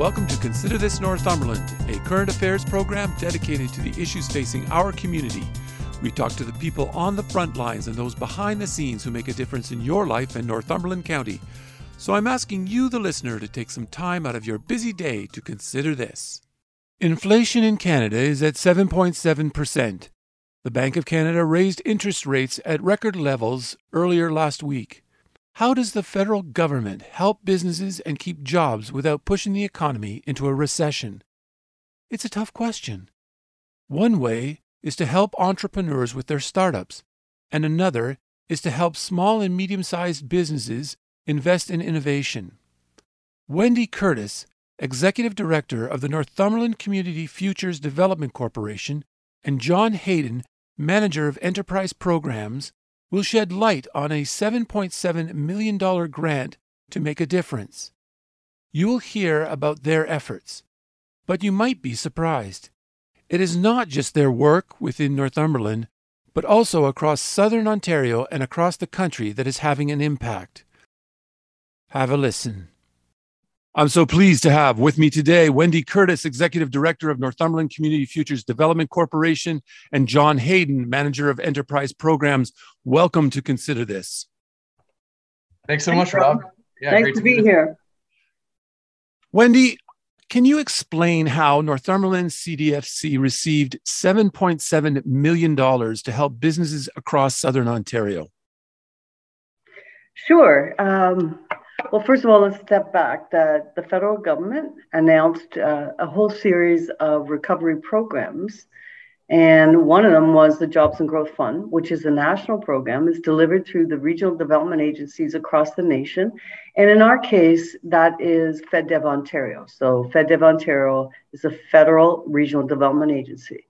welcome to Consider This Northumberland, a current affairs program dedicated to the issues facing our community. We talk to the people on the front lines and those behind the scenes who make a difference in your life in Northumberland County. So I'm asking you, the listener, to take some time out of your busy day to consider this. Inflation in Canada is at 7.7%. The Bank of Canada raised interest rates at record levels earlier last week. How does the federal government help businesses and keep jobs without pushing the economy into a recession? It's a tough question. One way is to help entrepreneurs with their startups, and another is to help small and medium sized businesses invest in innovation. Wendy Curtis, Executive Director of the Northumberland Community Futures Development Corporation, and John Hayden, Manager of Enterprise Programs, will shed light on a $7.7 million grant to make a difference. You will hear about their efforts, but you might be surprised. It is not just their work within Northumberland, but also across southern Ontario and across the country that is having an impact. Have a listen. I'm so pleased to have with me today Wendy Curtis, Executive Director of Northumberland Community Futures Development Corporation, and John Hayden, Manager of Enterprise Programs. Welcome to Consider This. Thanks so Thanks, much, Rob. Rob. Yeah, Thanks to be here. here. Wendy, can you explain how Northumberland CDFC received $7.7 million to help businesses across Southern Ontario? Sure. Um, well, first of all, let's step back. The, the federal government announced uh, a whole series of recovery programs. And one of them was the Jobs and Growth Fund, which is a national program. It's delivered through the regional development agencies across the nation. And in our case, that is FedDev Ontario. So FedDev Ontario is a federal regional development agency.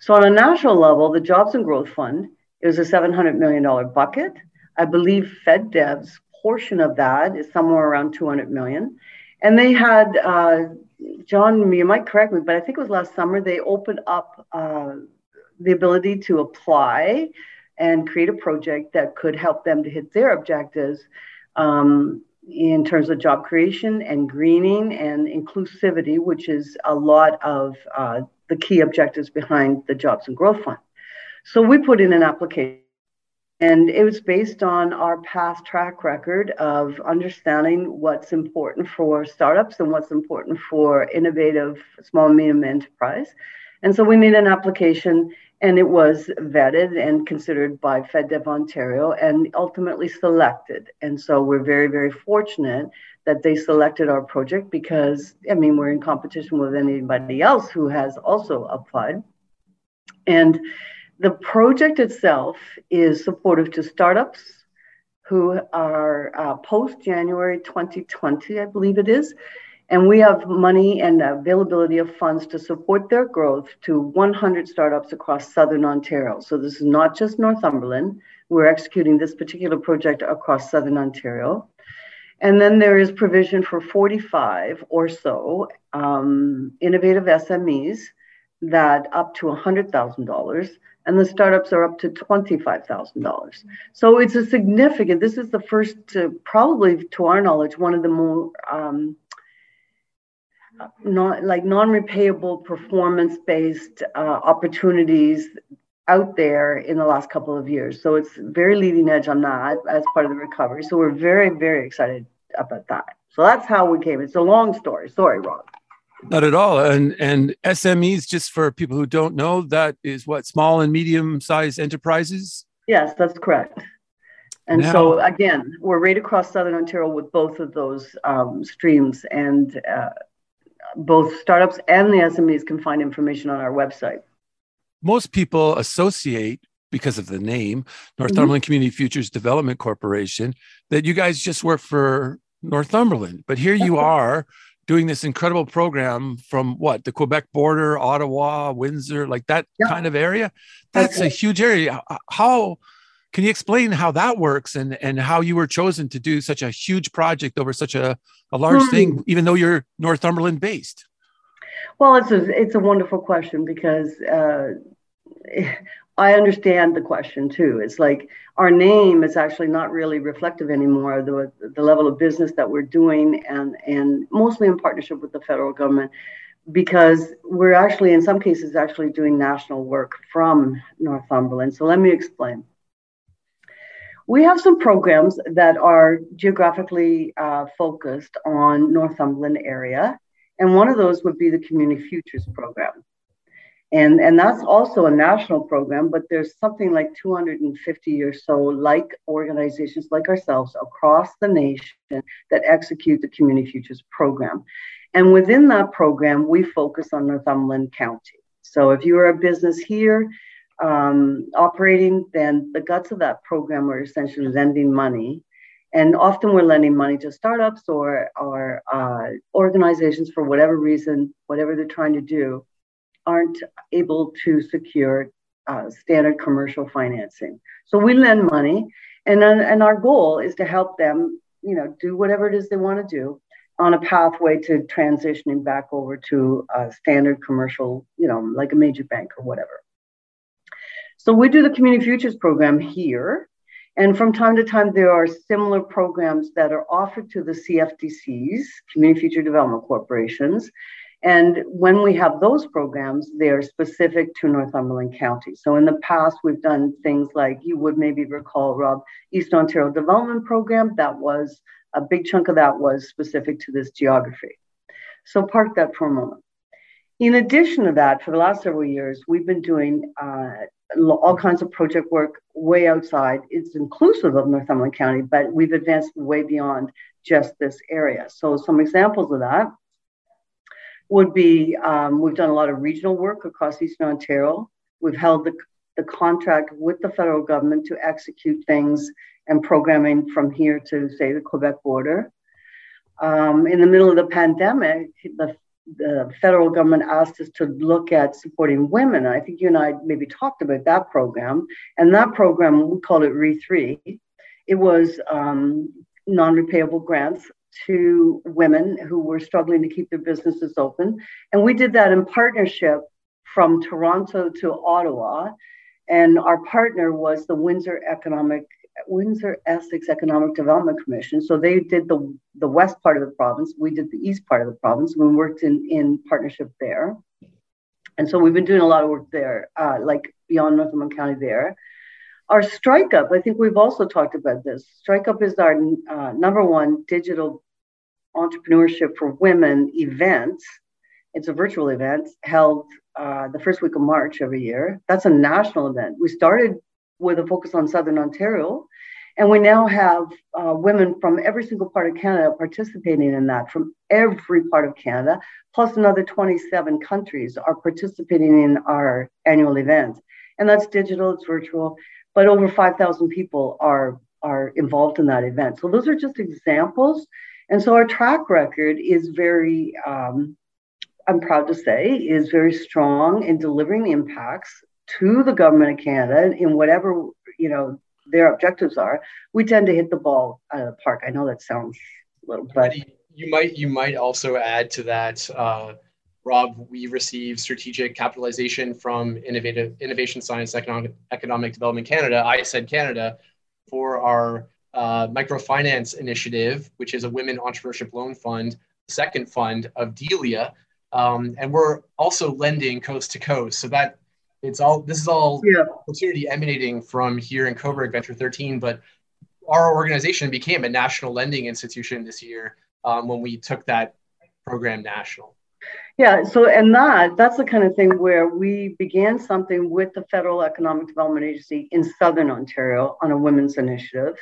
So on a national level, the Jobs and Growth Fund is a $700 million bucket. I believe FedDev's portion of that is somewhere around 200 million. And they had, uh, John, you might correct me, but I think it was last summer, they opened up uh, the ability to apply and create a project that could help them to hit their objectives um, in terms of job creation and greening and inclusivity, which is a lot of uh, the key objectives behind the Jobs and Growth Fund. So we put in an application and it was based on our past track record of understanding what's important for startups and what's important for innovative small and medium enterprise. And so we made an application and it was vetted and considered by FedDev Ontario and ultimately selected. And so we're very, very fortunate that they selected our project because, I mean, we're in competition with anybody else who has also applied. And the project itself is supportive to startups who are uh, post January 2020, I believe it is. And we have money and availability of funds to support their growth to 100 startups across Southern Ontario. So this is not just Northumberland. We're executing this particular project across Southern Ontario. And then there is provision for 45 or so um, innovative SMEs that up to $100,000 and the startups are up to $25,000. So it's a significant, this is the first, to, probably to our knowledge, one of the more um, not like non-repayable performance-based uh, opportunities out there in the last couple of years. So it's very leading edge on that as part of the recovery. So we're very, very excited about that. So that's how we came. It's a long story. Sorry, Rob. Not at all. And and SMEs, just for people who don't know, that is what small and medium sized enterprises. Yes, that's correct. And now, so again, we're right across Southern Ontario with both of those um, streams, and uh, both startups and the SMEs can find information on our website. Most people associate because of the name Northumberland mm-hmm. Community Futures Development Corporation that you guys just work for Northumberland, but here you are doing this incredible program from what the Quebec border, Ottawa, Windsor, like that yep. kind of area. That's a huge area. How can you explain how that works and and how you were chosen to do such a huge project over such a, a large hmm. thing, even though you're Northumberland based? Well, it's a it's a wonderful question because uh, I understand the question too. It's like our name is actually not really reflective anymore of the, the level of business that we're doing and, and mostly in partnership with the federal government because we're actually in some cases actually doing national work from Northumberland. So let me explain. We have some programs that are geographically uh, focused on Northumberland area. And one of those would be the Community Futures Program. And, and that's also a national program, but there's something like 250 or so like organizations like ourselves across the nation that execute the Community Futures program. And within that program, we focus on Northumberland County. So if you are a business here um, operating, then the guts of that program are essentially lending money. And often we're lending money to startups or, or uh, organizations for whatever reason, whatever they're trying to do aren't able to secure uh, standard commercial financing. So we lend money, and and our goal is to help them, you know, do whatever it is they want to do on a pathway to transitioning back over to a standard commercial, you know, like a major bank or whatever. So we do the Community Futures program here. And from time to time, there are similar programs that are offered to the CFDCs, Community Future Development Corporations, and when we have those programs, they're specific to Northumberland County. So in the past, we've done things like you would maybe recall, Rob, East Ontario Development Program. That was a big chunk of that was specific to this geography. So park that for a moment. In addition to that, for the last several years, we've been doing uh, all kinds of project work way outside. It's inclusive of Northumberland County, but we've advanced way beyond just this area. So some examples of that would be um, we've done a lot of regional work across Eastern Ontario. We've held the, the contract with the federal government to execute things and programming from here to, say, the Quebec border. Um, in the middle of the pandemic, the, the federal government asked us to look at supporting women. I think you and I maybe talked about that program. And that program, we called it RE3. It was um, non repayable grants to women who were struggling to keep their businesses open. And we did that in partnership from Toronto to Ottawa. And our partner was the Windsor Economic Windsor Essex Economic Development Commission. So they did the, the west part of the province. We did the east part of the province. We worked in, in partnership there. And so we've been doing a lot of work there, uh, like beyond Northumberland County there. Our Strike Up, I think we've also talked about this. Strike Up is our uh, number one digital entrepreneurship for women event. It's a virtual event held uh, the first week of March every year. That's a national event. We started with a focus on Southern Ontario, and we now have uh, women from every single part of Canada participating in that, from every part of Canada, plus another 27 countries are participating in our annual event. And that's digital, it's virtual, but over 5,000 people are, are involved in that event. So those are just examples and so our track record is very, um, I'm proud to say, is very strong in delivering the impacts to the government of Canada in whatever, you know, their objectives are. We tend to hit the ball out of the park. I know that sounds a little, but you might you might also add to that. Uh, Rob, we receive strategic capitalization from Innovative Innovation Science Economic, Economic Development Canada, I said Canada, for our uh, microfinance initiative, which is a women entrepreneurship loan fund, second fund of Delia. Um, and we're also lending coast to coast. So that it's all, this is all yeah. opportunity emanating from here in Cobourg Venture 13, but our organization became a national lending institution this year um, when we took that program national. Yeah, so and that that's the kind of thing where we began something with the Federal Economic Development Agency in Southern Ontario on a women's initiative.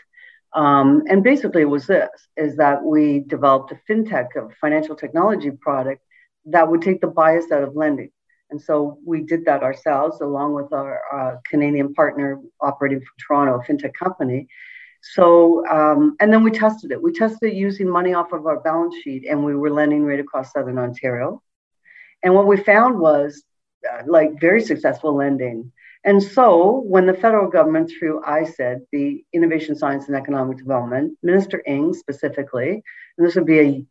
Um, and basically, it was this: is that we developed a fintech, a financial technology product that would take the bias out of lending. And so we did that ourselves, along with our uh, Canadian partner operating from Toronto, a fintech company. So, um, and then we tested it. We tested it using money off of our balance sheet, and we were lending right across Southern Ontario. And what we found was uh, like very successful lending. And so, when the federal government, through ISED, the Innovation, Science, and Economic Development, Minister Ng specifically, and this would be a,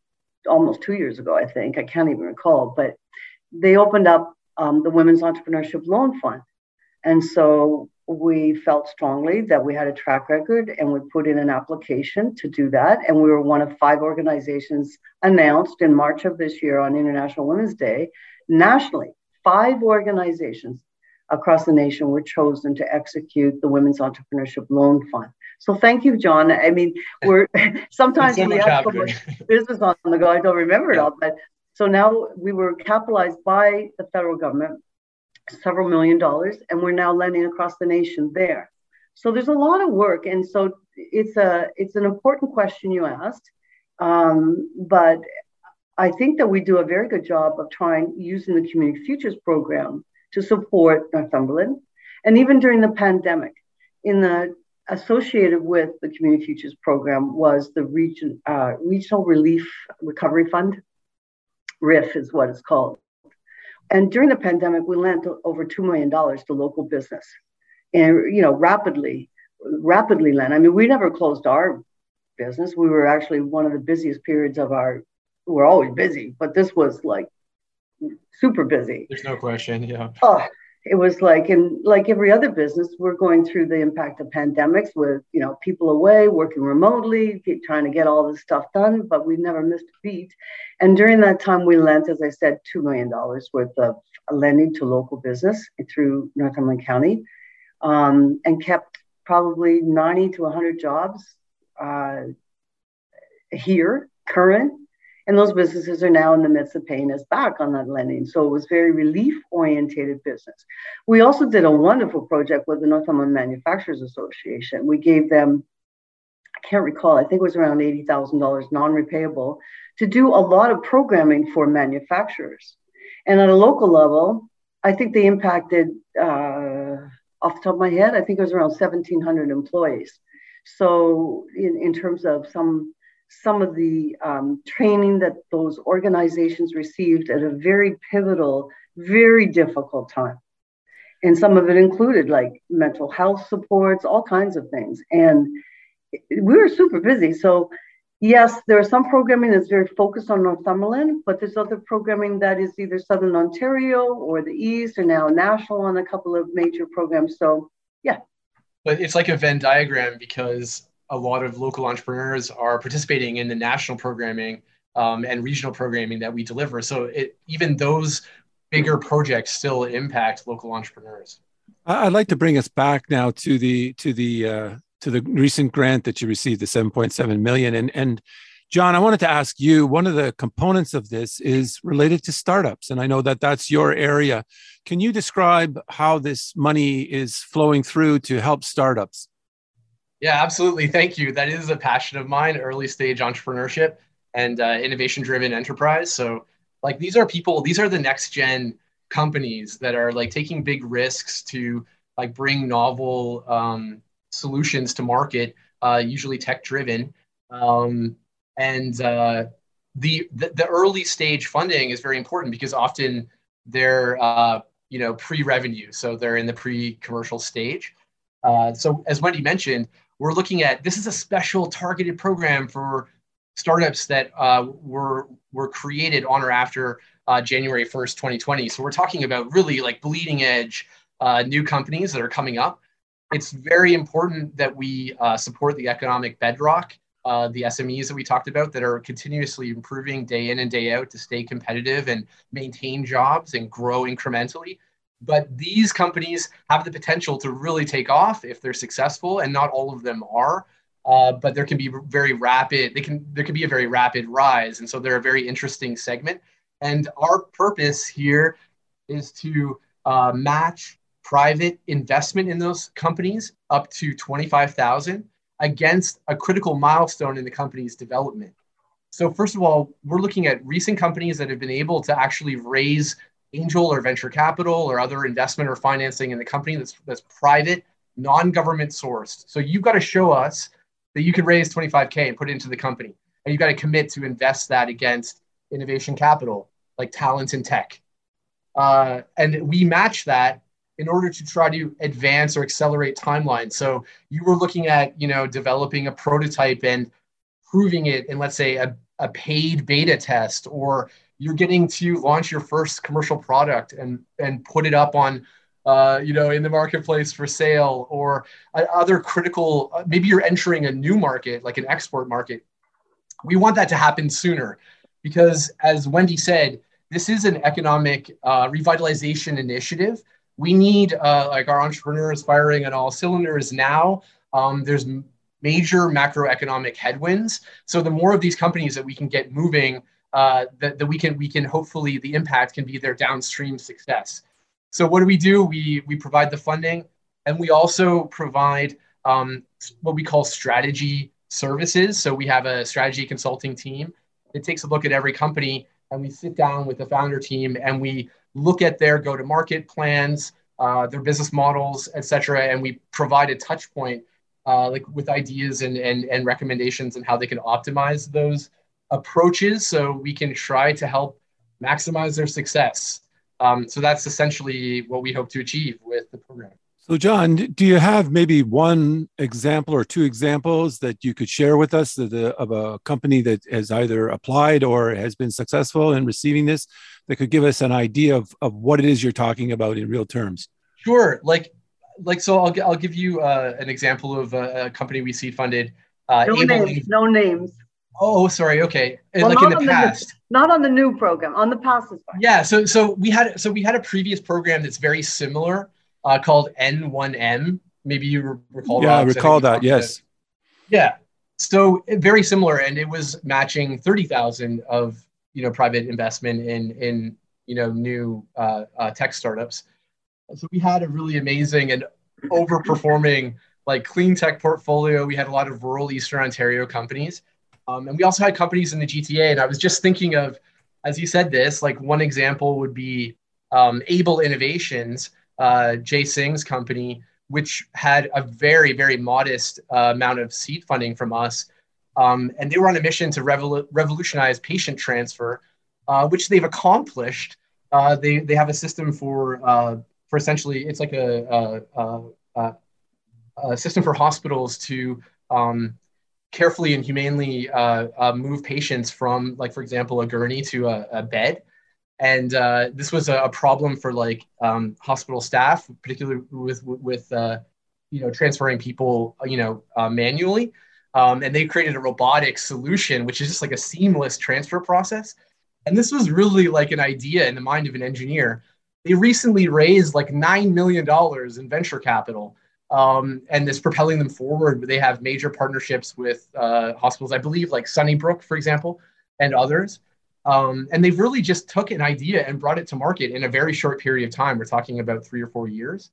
almost two years ago, I think, I can't even recall, but they opened up um, the Women's Entrepreneurship Loan Fund. And so we felt strongly that we had a track record and we put in an application to do that. And we were one of five organizations announced in March of this year on International Women's Day. Nationally, five organizations across the nation were chosen to execute the Women's Entrepreneurship Loan Fund. So thank you, John. I mean, we're sometimes we have so much business on the go. I don't remember it all, but so now we were capitalized by the federal government several million dollars, and we're now lending across the nation there. So there's a lot of work, and so it's a it's an important question you asked, um, but I think that we do a very good job of trying using the Community Futures program to support Northumberland, and even during the pandemic, in the associated with the Community Futures program was the region uh, Regional Relief Recovery Fund. RIF is what it's called. And during the pandemic, we lent over $2 million to local business and, you know, rapidly, rapidly lent. I mean, we never closed our business. We were actually one of the busiest periods of our, we're always busy, but this was like super busy. There's no question. Yeah. Oh, it was like in like every other business we're going through the impact of pandemics with you know people away working remotely trying to get all this stuff done but we never missed a beat and during that time we lent as i said $2 million worth of lending to local business through northumberland county um, and kept probably 90 to 100 jobs uh, here current and those businesses are now in the midst of paying us back on that lending. So it was very relief orientated business. We also did a wonderful project with the Northumberland Manufacturers Association. We gave them, I can't recall, I think it was around $80,000 non repayable to do a lot of programming for manufacturers. And at a local level, I think they impacted, uh, off the top of my head, I think it was around 1,700 employees. So, in, in terms of some some of the um, training that those organizations received at a very pivotal, very difficult time. And some of it included like mental health supports, all kinds of things. And we were super busy. So, yes, there's some programming that's very focused on Northumberland, but there's other programming that is either Southern Ontario or the East, or now national on a couple of major programs. So, yeah. But it's like a Venn diagram because a lot of local entrepreneurs are participating in the national programming um, and regional programming that we deliver. So it, even those bigger projects still impact local entrepreneurs. I'd like to bring us back now to the to the uh, to the recent grant that you received, the 7.7 million, and and John, I wanted to ask you. One of the components of this is related to startups, and I know that that's your area. Can you describe how this money is flowing through to help startups? Yeah, absolutely. Thank you. That is a passion of mine, early stage entrepreneurship and uh, innovation driven enterprise. So, like, these are people, these are the next gen companies that are like taking big risks to like bring novel um, solutions to market, uh, usually tech driven. Um, and uh, the, the, the early stage funding is very important because often they're uh, you know pre revenue, so they're in the pre commercial stage. Uh, so as Wendy mentioned, we're looking at this is a special targeted program for startups that uh, were were created on or after uh, January 1st, 2020. So we're talking about really like bleeding edge uh, new companies that are coming up. It's very important that we uh, support the economic bedrock, uh, the SMEs that we talked about that are continuously improving day in and day out to stay competitive and maintain jobs and grow incrementally. But these companies have the potential to really take off if they're successful, and not all of them are. Uh, but there can be very rapid. They can there can be a very rapid rise, and so they're a very interesting segment. And our purpose here is to uh, match private investment in those companies up to 25,000 against a critical milestone in the company's development. So first of all, we're looking at recent companies that have been able to actually raise angel or venture capital or other investment or financing in the company that's that's private, non-government sourced. So you've got to show us that you can raise 25K and put it into the company. And you've got to commit to invest that against innovation capital, like talent and tech. Uh, and we match that in order to try to advance or accelerate timelines. So you were looking at, you know, developing a prototype and proving it in, let's say, a, a paid beta test, or you're getting to launch your first commercial product and and put it up on uh, you know, in the marketplace for sale or uh, other critical, uh, maybe you're entering a new market, like an export market. We want that to happen sooner because, as Wendy said, this is an economic uh, revitalization initiative. We need uh, like our entrepreneurs firing on all cylinders now. Um, there's major macroeconomic headwinds. So the more of these companies that we can get moving, uh, that, that we can we can hopefully the impact can be their downstream success. So what do we do? We we provide the funding, and we also provide um, what we call strategy services. So we have a strategy consulting team that takes a look at every company, and we sit down with the founder team and we look at their go-to-market plans, uh, their business models, et cetera, and we provide a touch point uh, like with ideas and, and, and recommendations and how they can optimize those approaches so we can try to help maximize their success. Um, so that's essentially what we hope to achieve with the program. So, John, do you have maybe one example or two examples that you could share with us of, the, of a company that has either applied or has been successful in receiving this that could give us an idea of, of what it is you're talking about in real terms? Sure. Like, like so, I'll, I'll give you uh, an example of a, a, company we seed funded. Uh, no names. No names. Oh, sorry. Okay. Well, like in the past. The, not on the new program, on the past is fine. Yeah. So so we had so we had a previous program that's very similar uh, called N1M. Maybe you recall. That. Yeah, I recall that. Yes. Yeah. So very similar, and it was matching thirty thousand of you know private investment in in you know new uh, uh, tech startups. So we had a really amazing and overperforming like clean tech portfolio. We had a lot of rural Eastern Ontario companies um, and we also had companies in the GTA. And I was just thinking of, as you said this, like one example would be um, Able Innovations, uh, Jay Singh's company, which had a very, very modest uh, amount of seed funding from us. Um, and they were on a mission to revol- revolutionize patient transfer, uh, which they've accomplished. Uh, they, they have a system for, uh, for essentially, it's like a, a, a, a system for hospitals to um, carefully and humanely uh, uh, move patients from, like, for example, a gurney to a, a bed. And uh, this was a, a, problem for like um, hospital staff, particularly with with uh, you know transferring people you know uh, manually. Um, and they created a robotic solution, which is just like a seamless transfer process. And this was really like an idea in the mind of an engineer. They recently raised like nine million dollars in venture capital um, and it's propelling them forward. They have major partnerships with uh, hospitals, I believe, like Sunnybrook, for example, and others. Um, and they've really just took an idea and brought it to market in a very short period of time. We're talking about three or four years.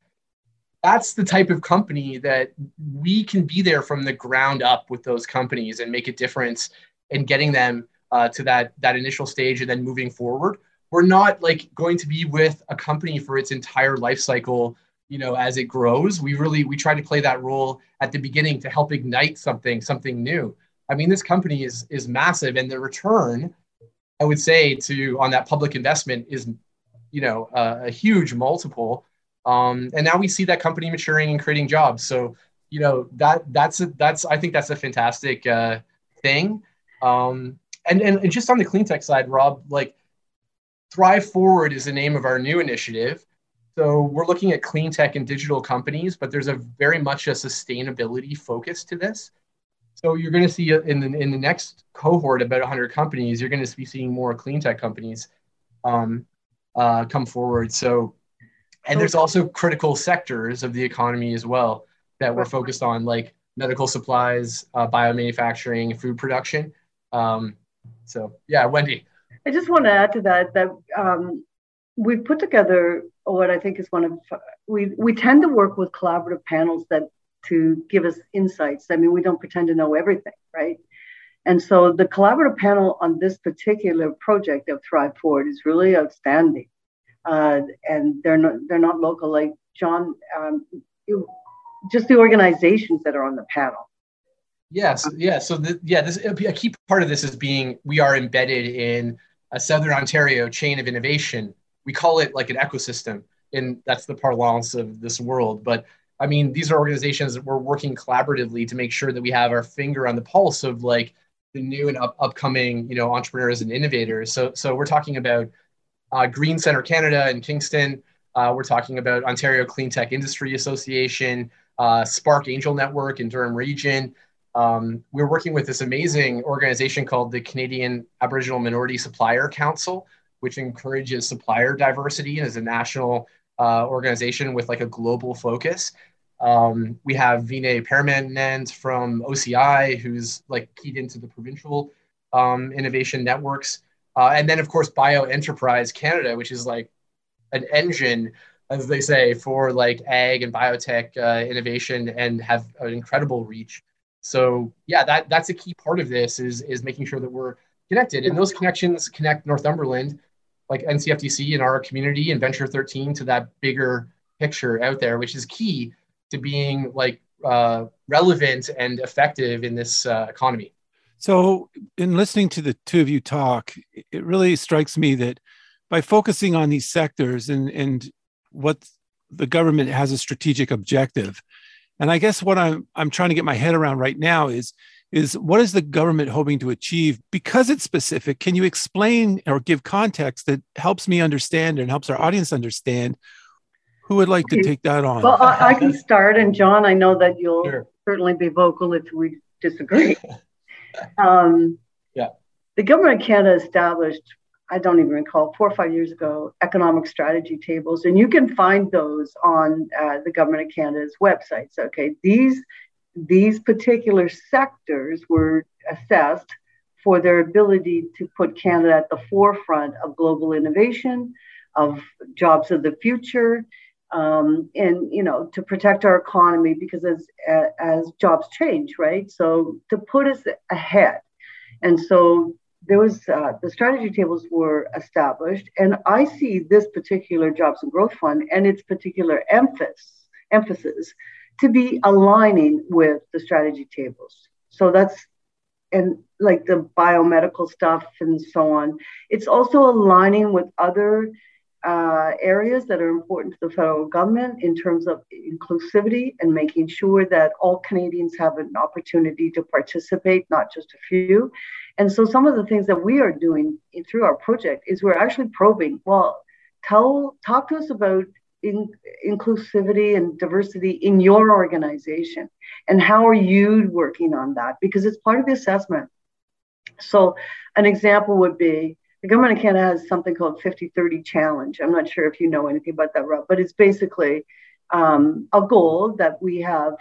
That's the type of company that we can be there from the ground up with those companies and make a difference in getting them uh, to that that initial stage and then moving forward. We're not like going to be with a company for its entire life cycle you know as it grows we really we try to play that role at the beginning to help ignite something something new. I mean this company is is massive and the return i would say to on that public investment is you know a huge multiple. Um, and now we see that company maturing and creating jobs. So you know that that's a, that's i think that's a fantastic uh, thing. Um, and, and and just on the clean tech side rob like thrive forward is the name of our new initiative so we're looking at clean tech and digital companies, but there's a very much a sustainability focus to this. So you're going to see in the, in the next cohort, about 100 companies, you're going to be seeing more clean tech companies um, uh, come forward. So, and there's also critical sectors of the economy as well that we're focused on, like medical supplies, uh, biomanufacturing, food production. Um, so yeah, Wendy. I just want to add to that that um, we've put together what I think is one of we we tend to work with collaborative panels that to give us insights. I mean, we don't pretend to know everything, right? And so the collaborative panel on this particular project of Thrive Forward is really outstanding. Uh, and they're not they're not local like John. Um, just the organizations that are on the panel. Yes, yeah. So the, yeah, this a key part of this is being we are embedded in a Southern Ontario chain of innovation. We call it like an ecosystem, and that's the parlance of this world. But I mean, these are organizations that we're working collaboratively to make sure that we have our finger on the pulse of like the new and up, upcoming, you know, entrepreneurs and innovators. So, so we're talking about uh, GreenCentre Canada in Kingston. Uh, we're talking about Ontario Clean Tech Industry Association, uh, Spark Angel Network in Durham Region. Um, we're working with this amazing organization called the Canadian Aboriginal Minority Supplier Council, which encourages supplier diversity and is a national uh, organization with like a global focus. Um, we have Vinay Paramanand from OCI, who's like keyed into the provincial um, innovation networks. Uh, and then, of course, Bio Enterprise Canada, which is like an engine, as they say, for like ag and biotech uh, innovation and have an incredible reach. So yeah, that that's a key part of this is is making sure that we're connected, and those connections connect Northumberland, like NCFDC and our community and Venture 13 to that bigger picture out there, which is key to being like uh, relevant and effective in this uh, economy. So, in listening to the two of you talk, it really strikes me that by focusing on these sectors and, and what the government has a strategic objective, and I guess what I'm I'm trying to get my head around right now is is what is the government hoping to achieve because it's specific can you explain or give context that helps me understand and helps our audience understand who would like to take that on? Well, I, I can start, and John, I know that you'll sure. certainly be vocal if we disagree. um, yeah. The government of Canada established, I don't even recall, four or five years ago, economic strategy tables, and you can find those on uh, the government of Canada's websites. Okay, these these particular sectors were assessed for their ability to put Canada at the forefront of global innovation, of jobs of the future, um, and you know to protect our economy because as as jobs change right? So to put us ahead. And so there was uh, the strategy tables were established and i see this particular jobs and growth fund and its particular emphasis emphasis to be aligning with the strategy tables so that's and like the biomedical stuff and so on it's also aligning with other uh, areas that are important to the federal government in terms of inclusivity and making sure that all Canadians have an opportunity to participate, not just a few. And so, some of the things that we are doing through our project is we're actually probing. Well, tell talk to us about in, inclusivity and diversity in your organization, and how are you working on that? Because it's part of the assessment. So, an example would be the government of Canada has something called 50-30 challenge. I'm not sure if you know anything about that, Rob, but it's basically um, a goal that we have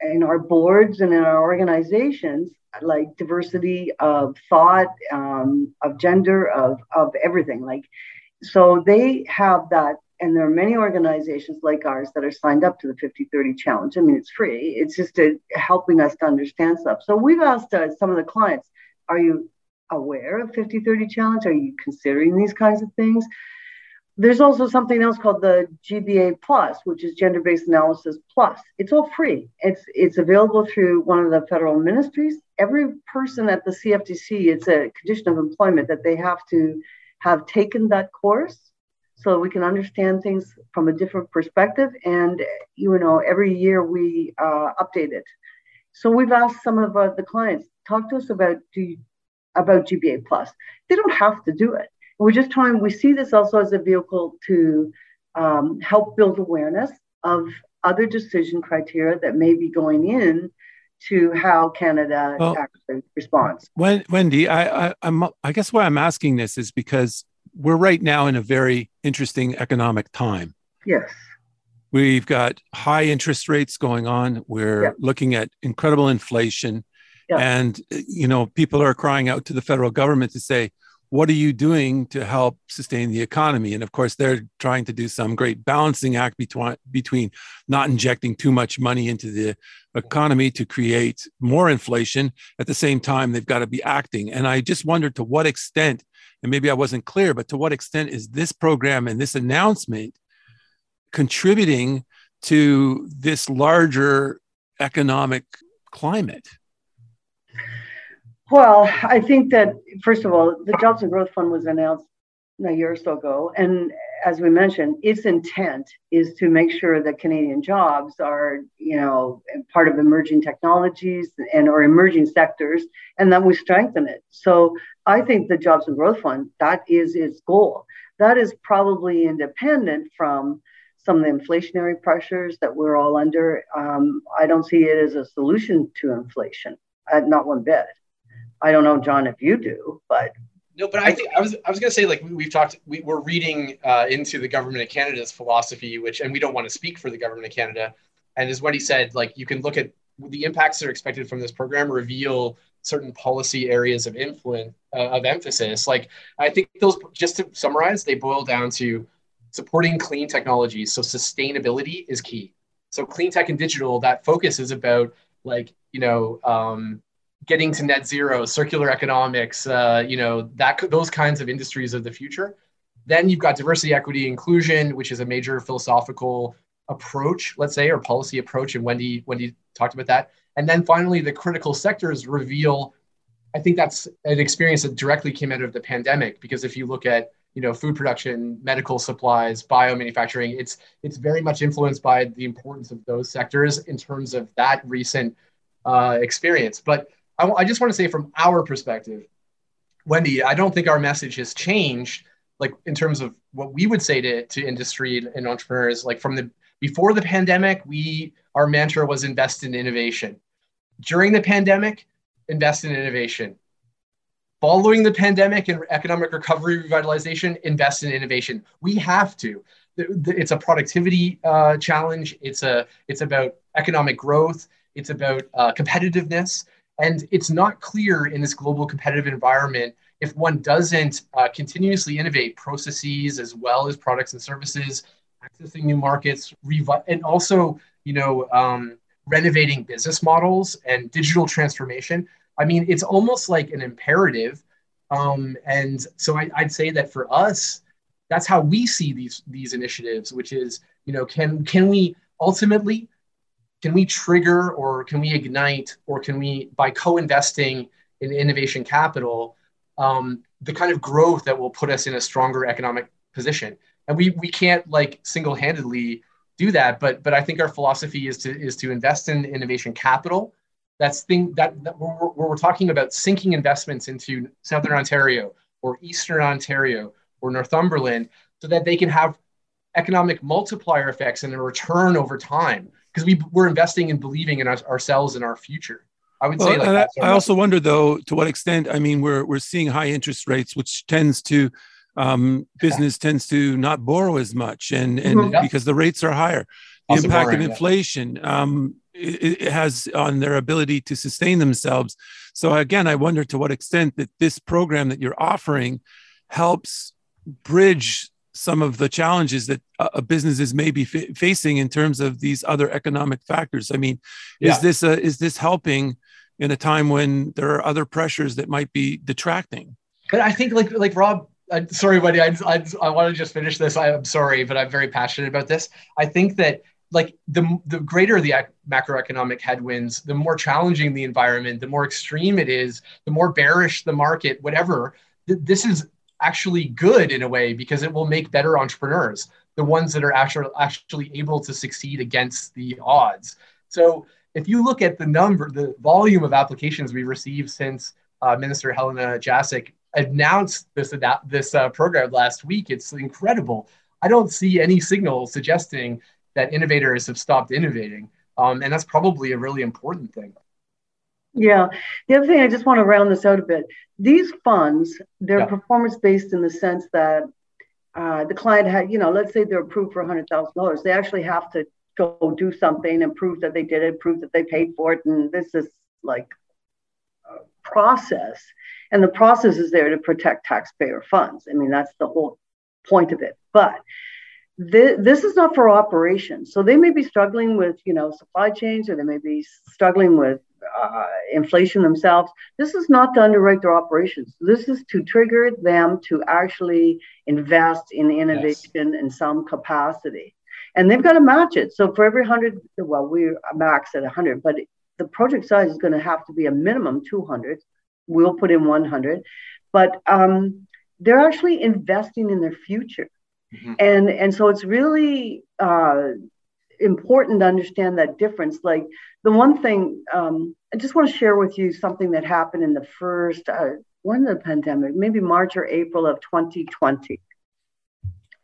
in our boards and in our organizations, like diversity of thought, um, of gender, of, of everything. Like, so they have that and there are many organizations like ours that are signed up to the 50-30 challenge i mean it's free it's just a, helping us to understand stuff so we've asked uh, some of the clients are you aware of 50-30 challenge? Are you considering these kinds of things? There's also something else called the GBA Plus, which is Gender-Based Analysis Plus. It's all free. It's it's available through one of the federal ministries. Every person at the CFDC, it's a condition of employment that they have to have taken that course so we can understand things from a different perspective. And you know, every year we uh, update it. So we've asked some of uh, the clients, talk to us about do you, about GBA plus. They don't have to do it. We're just trying. We see this also as a vehicle to um, help build awareness of other decision criteria that may be going in to how Canada well, actually responds. When, Wendy, I, I, I'm, I guess why I'm asking this is because we're right now in a very interesting economic time. Yes. We've got high interest rates going on. We're yeah. looking at incredible inflation. Yeah. And, you know, people are crying out to the federal government to say, what are you doing to help sustain the economy? And of course, they're trying to do some great balancing act between, between not injecting too much money into the economy to create more inflation. At the same time, they've got to be acting. And I just wonder to what extent, and maybe I wasn't clear, but to what extent is this program and this announcement contributing to this larger economic climate? Well, I think that first of all, the Jobs and Growth Fund was announced a year or so ago, and as we mentioned, its intent is to make sure that Canadian jobs are, you know, part of emerging technologies and or emerging sectors, and that we strengthen it. So I think the Jobs and Growth Fund that is its goal. That is probably independent from some of the inflationary pressures that we're all under. Um, I don't see it as a solution to inflation, uh, not one bit. I don't know, John, if you do, but no, but I think I was I was gonna say like we, have talked we, are reading uh, into the government of Canada's philosophy, which and we don't want to speak for the government of Canada. And as Wendy said, like you can look at the impacts that are expected from this program reveal certain policy areas of influence uh, of emphasis. Like I think those just to summarize, they boil down to supporting clean technologies. So sustainability is key. So clean tech and digital, that focus is about like you know um, getting to net zero, circular economics, uh, you know, that those kinds of industries of the future. Then you've got diversity, equity, inclusion, which is a major philosophical approach, let's say, or policy approach. And Wendy, Wendy talked about that. And then finally, the critical sectors reveal. I think that's an experience that directly came out of the pandemic because if you look at you know food production, medical supplies, biomanufacturing, it's it's very much influenced by the importance of those sectors in terms of that recent uh, experience. But I, I just want to say from our perspective, Wendy, I don't think our message has changed, like in terms of what we would say to, to industry and entrepreneurs. Like from the before the pandemic, we our mantra was invest in innovation. During the pandemic, invest in innovation. Following the pandemic and economic recovery revitalization, invest in innovation. We have to. It's a productivity uh, challenge. It's a it's about economic growth. It's about uh, competitiveness. And it's not clear in this global competitive environment if one doesn't uh, continuously innovate processes as well as products and services, accessing new markets, revi- and also, you know, um, renovating business models and digital transformation. I mean, it's almost like an imperative. Um, and so I, I'd say that for us, that's how we see these these initiatives, which is, you know, can can we ultimately can we trigger or can we ignite or can we by co-investing in innovation capital um, the kind of growth that will put us in a stronger economic position? And we we can't like single-handedly do that but but i think our philosophy is to is to invest in innovation capital. That's thing that, that where we're talking about sinking investments into southern ontario or eastern ontario or northumberland so that they can have economic multiplier effects and a return over time because we we're investing and believing in our, ourselves and our future. I would well, say like I, I also wonder though to what extent I mean we're we're seeing high interest rates, which tends to um, business yeah. tends to not borrow as much, and and mm-hmm. yeah. because the rates are higher, the also impact of inflation yeah. um, it, it has on their ability to sustain themselves. So again, I wonder to what extent that this program that you're offering helps bridge some of the challenges that uh, businesses may be f- facing in terms of these other economic factors. I mean, is this a, is this helping in a time when there are other pressures that might be detracting? But I think like like Rob, uh, sorry, buddy, I, I, I want to just finish this. I, am sorry, but I'm very passionate about this. I think that like the the greater the macroeconomic headwinds, the more challenging the environment, the more extreme it is, the more bearish the market, whatever. Th- this is actually good in a way because it will make better entrepreneurs, the ones that are actually actually able to succeed against the odds. So if you look at the number, the volume of applications we've received since uh, Minister Helena Jaczek announced this this uh, program last week, it's incredible. I don't see any signal suggesting that innovators have stopped innovating, um, and that's probably a really important thing. Yeah. The other thing I just want to round this out a bit. These funds, they're yeah. performance based in the sense that uh, the client had, you know, let's say they're approved for $100,000. They actually have to go do something and prove that they did it, prove that they paid for it. And this is like a process. And the process is there to protect taxpayer funds. I mean, that's the whole point of it. But this is not for operations. So they may be struggling with, you know, supply chains or they may be struggling with uh, inflation themselves. This is not to underwrite their operations. This is to trigger them to actually invest in innovation yes. in some capacity. And they've got to match it. So for every 100, well, we're max at 100, but the project size is going to have to be a minimum 200 We'll put in 100, but um, they're actually investing in their future. Mm-hmm. And, and so it's really uh, important to understand that difference. Like the one thing, um, I just want to share with you something that happened in the first, uh, when the pandemic, maybe March or April of 2020.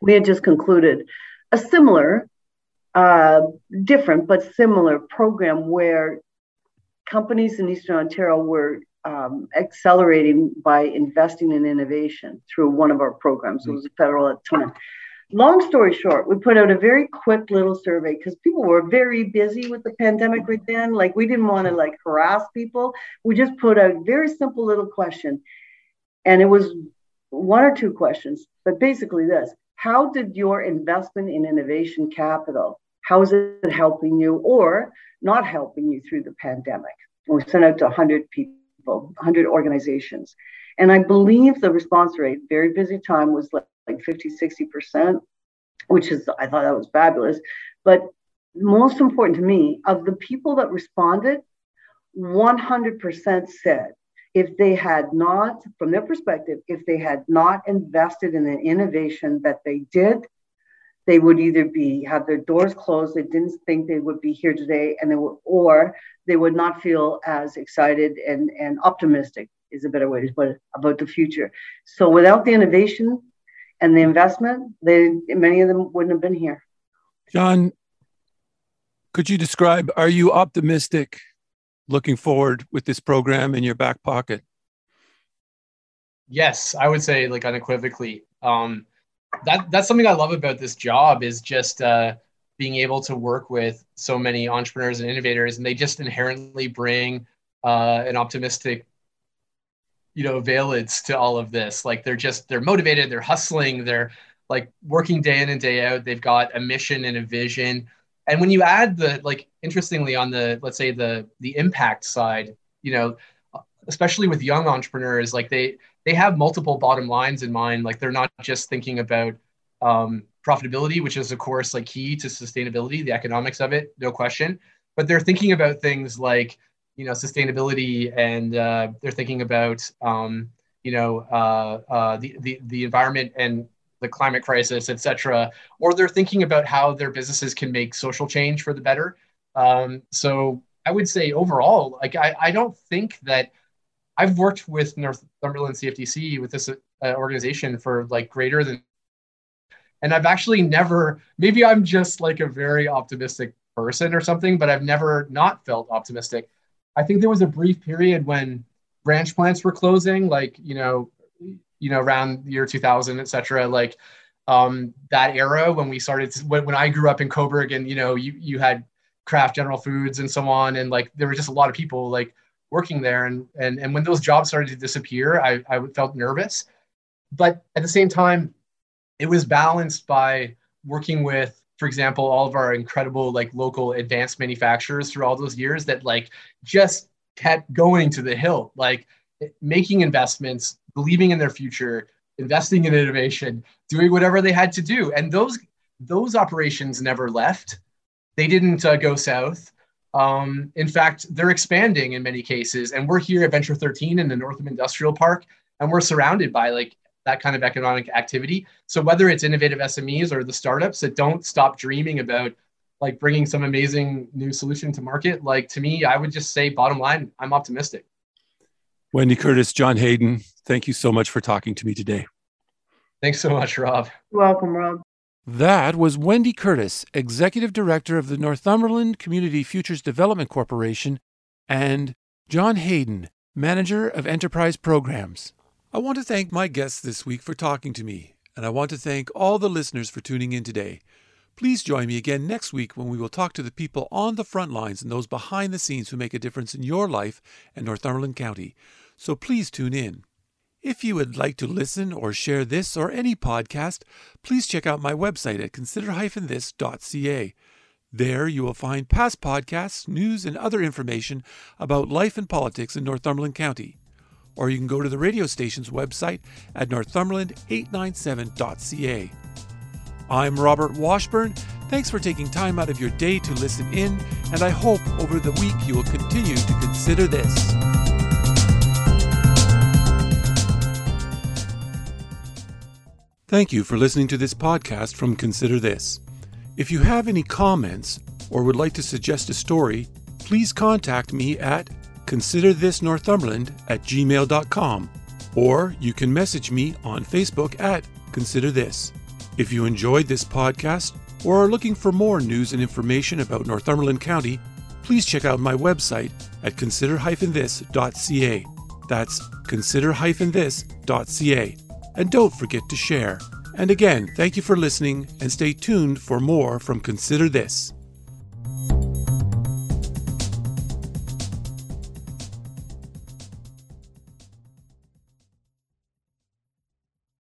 We had just concluded a similar, uh, different but similar program where companies in Eastern Ontario were um, accelerating by investing in innovation through one of our programs. It was federal at the time. Long story short, we put out a very quick little survey because people were very busy with the pandemic right then. Like we didn't want to like harass people. We just put a very simple little question. And it was one or two questions, but basically this how did your investment in innovation capital how is it helping you or not helping you through the pandemic we sent out to 100 people 100 organizations and i believe the response rate very busy time was like, like 50 60% which is i thought that was fabulous but most important to me of the people that responded 100% said if they had not, from their perspective, if they had not invested in the innovation that they did, they would either be have their doors closed. They didn't think they would be here today, and they would, or they would not feel as excited and and optimistic is a better way to put it about the future. So without the innovation and the investment, they many of them wouldn't have been here. John, could you describe? Are you optimistic looking forward with this program in your back pocket? Yes, I would say like unequivocally. Um, that that's something I love about this job is just uh, being able to work with so many entrepreneurs and innovators, and they just inherently bring uh, an optimistic, you know, valence to all of this. Like they're just they're motivated, they're hustling, they're like working day in and day out. They've got a mission and a vision and when you add the like interestingly on the let's say the the impact side you know especially with young entrepreneurs like they they have multiple bottom lines in mind like they're not just thinking about um, profitability which is of course like key to sustainability the economics of it no question but they're thinking about things like you know sustainability and uh, they're thinking about um, you know uh, uh, the, the the environment and the climate crisis, et cetera, or they're thinking about how their businesses can make social change for the better. Um, so I would say overall, like I, I don't think that I've worked with Northumberland CFDC with this uh, organization for like greater than, and I've actually never, maybe I'm just like a very optimistic person or something, but I've never not felt optimistic. I think there was a brief period when branch plants were closing, like, you know, you know, around the year 2000, et cetera, like um, that era when we started, to, when, when I grew up in Cobourg, and, you know, you, you had Kraft General Foods and so on. And like, there were just a lot of people like working there. And, and, and when those jobs started to disappear, I, I felt nervous. But at the same time, it was balanced by working with for example, all of our incredible like local advanced manufacturers through all those years that like just kept going to the hill, like making investments, believing in their future, investing in innovation, doing whatever they had to do. And those those operations never left. They didn't uh, go south. Um, in fact, they're expanding in many cases. And we're here at Venture 13 in the Northam Industrial Park, and we're surrounded by like that kind of economic activity. So whether it's innovative SMEs or the startups that don't stop dreaming about like bringing some amazing new solution to market, like to me, I would just say bottom line, I'm optimistic. Wendy Curtis, John Hayden, thank you so much for talking to me today. Thanks so much, Rob. You're welcome, Rob. That was Wendy Curtis, Executive Director of the Northumberland Community Futures Development Corporation, and John Hayden, Manager of Enterprise Programs. I want to thank my guests this week for talking to me, and I want to thank all the listeners for tuning in today. Please join me again next week when we will talk to the people on the front lines and those behind the scenes who make a difference in your life and Northumberland County so please tune in. If you would like to listen or share this or any podcast, please check out my website at consider-this.ca. There you will find past podcasts, news, and other information about life and politics in Northumberland County or you can go to the radio station's website at northumberland897.ca. I'm Robert Washburn. Thanks for taking time out of your day to listen in, and I hope over the week you will continue to consider this. Thank you for listening to this podcast from Consider This. If you have any comments or would like to suggest a story, please contact me at considerthisnorthumberland at gmail.com or you can message me on Facebook at Consider This. If you enjoyed this podcast or are looking for more news and information about Northumberland County, please check out my website at consider-this.ca. That's consider-this.ca. And don't forget to share. And again, thank you for listening and stay tuned for more from Consider This.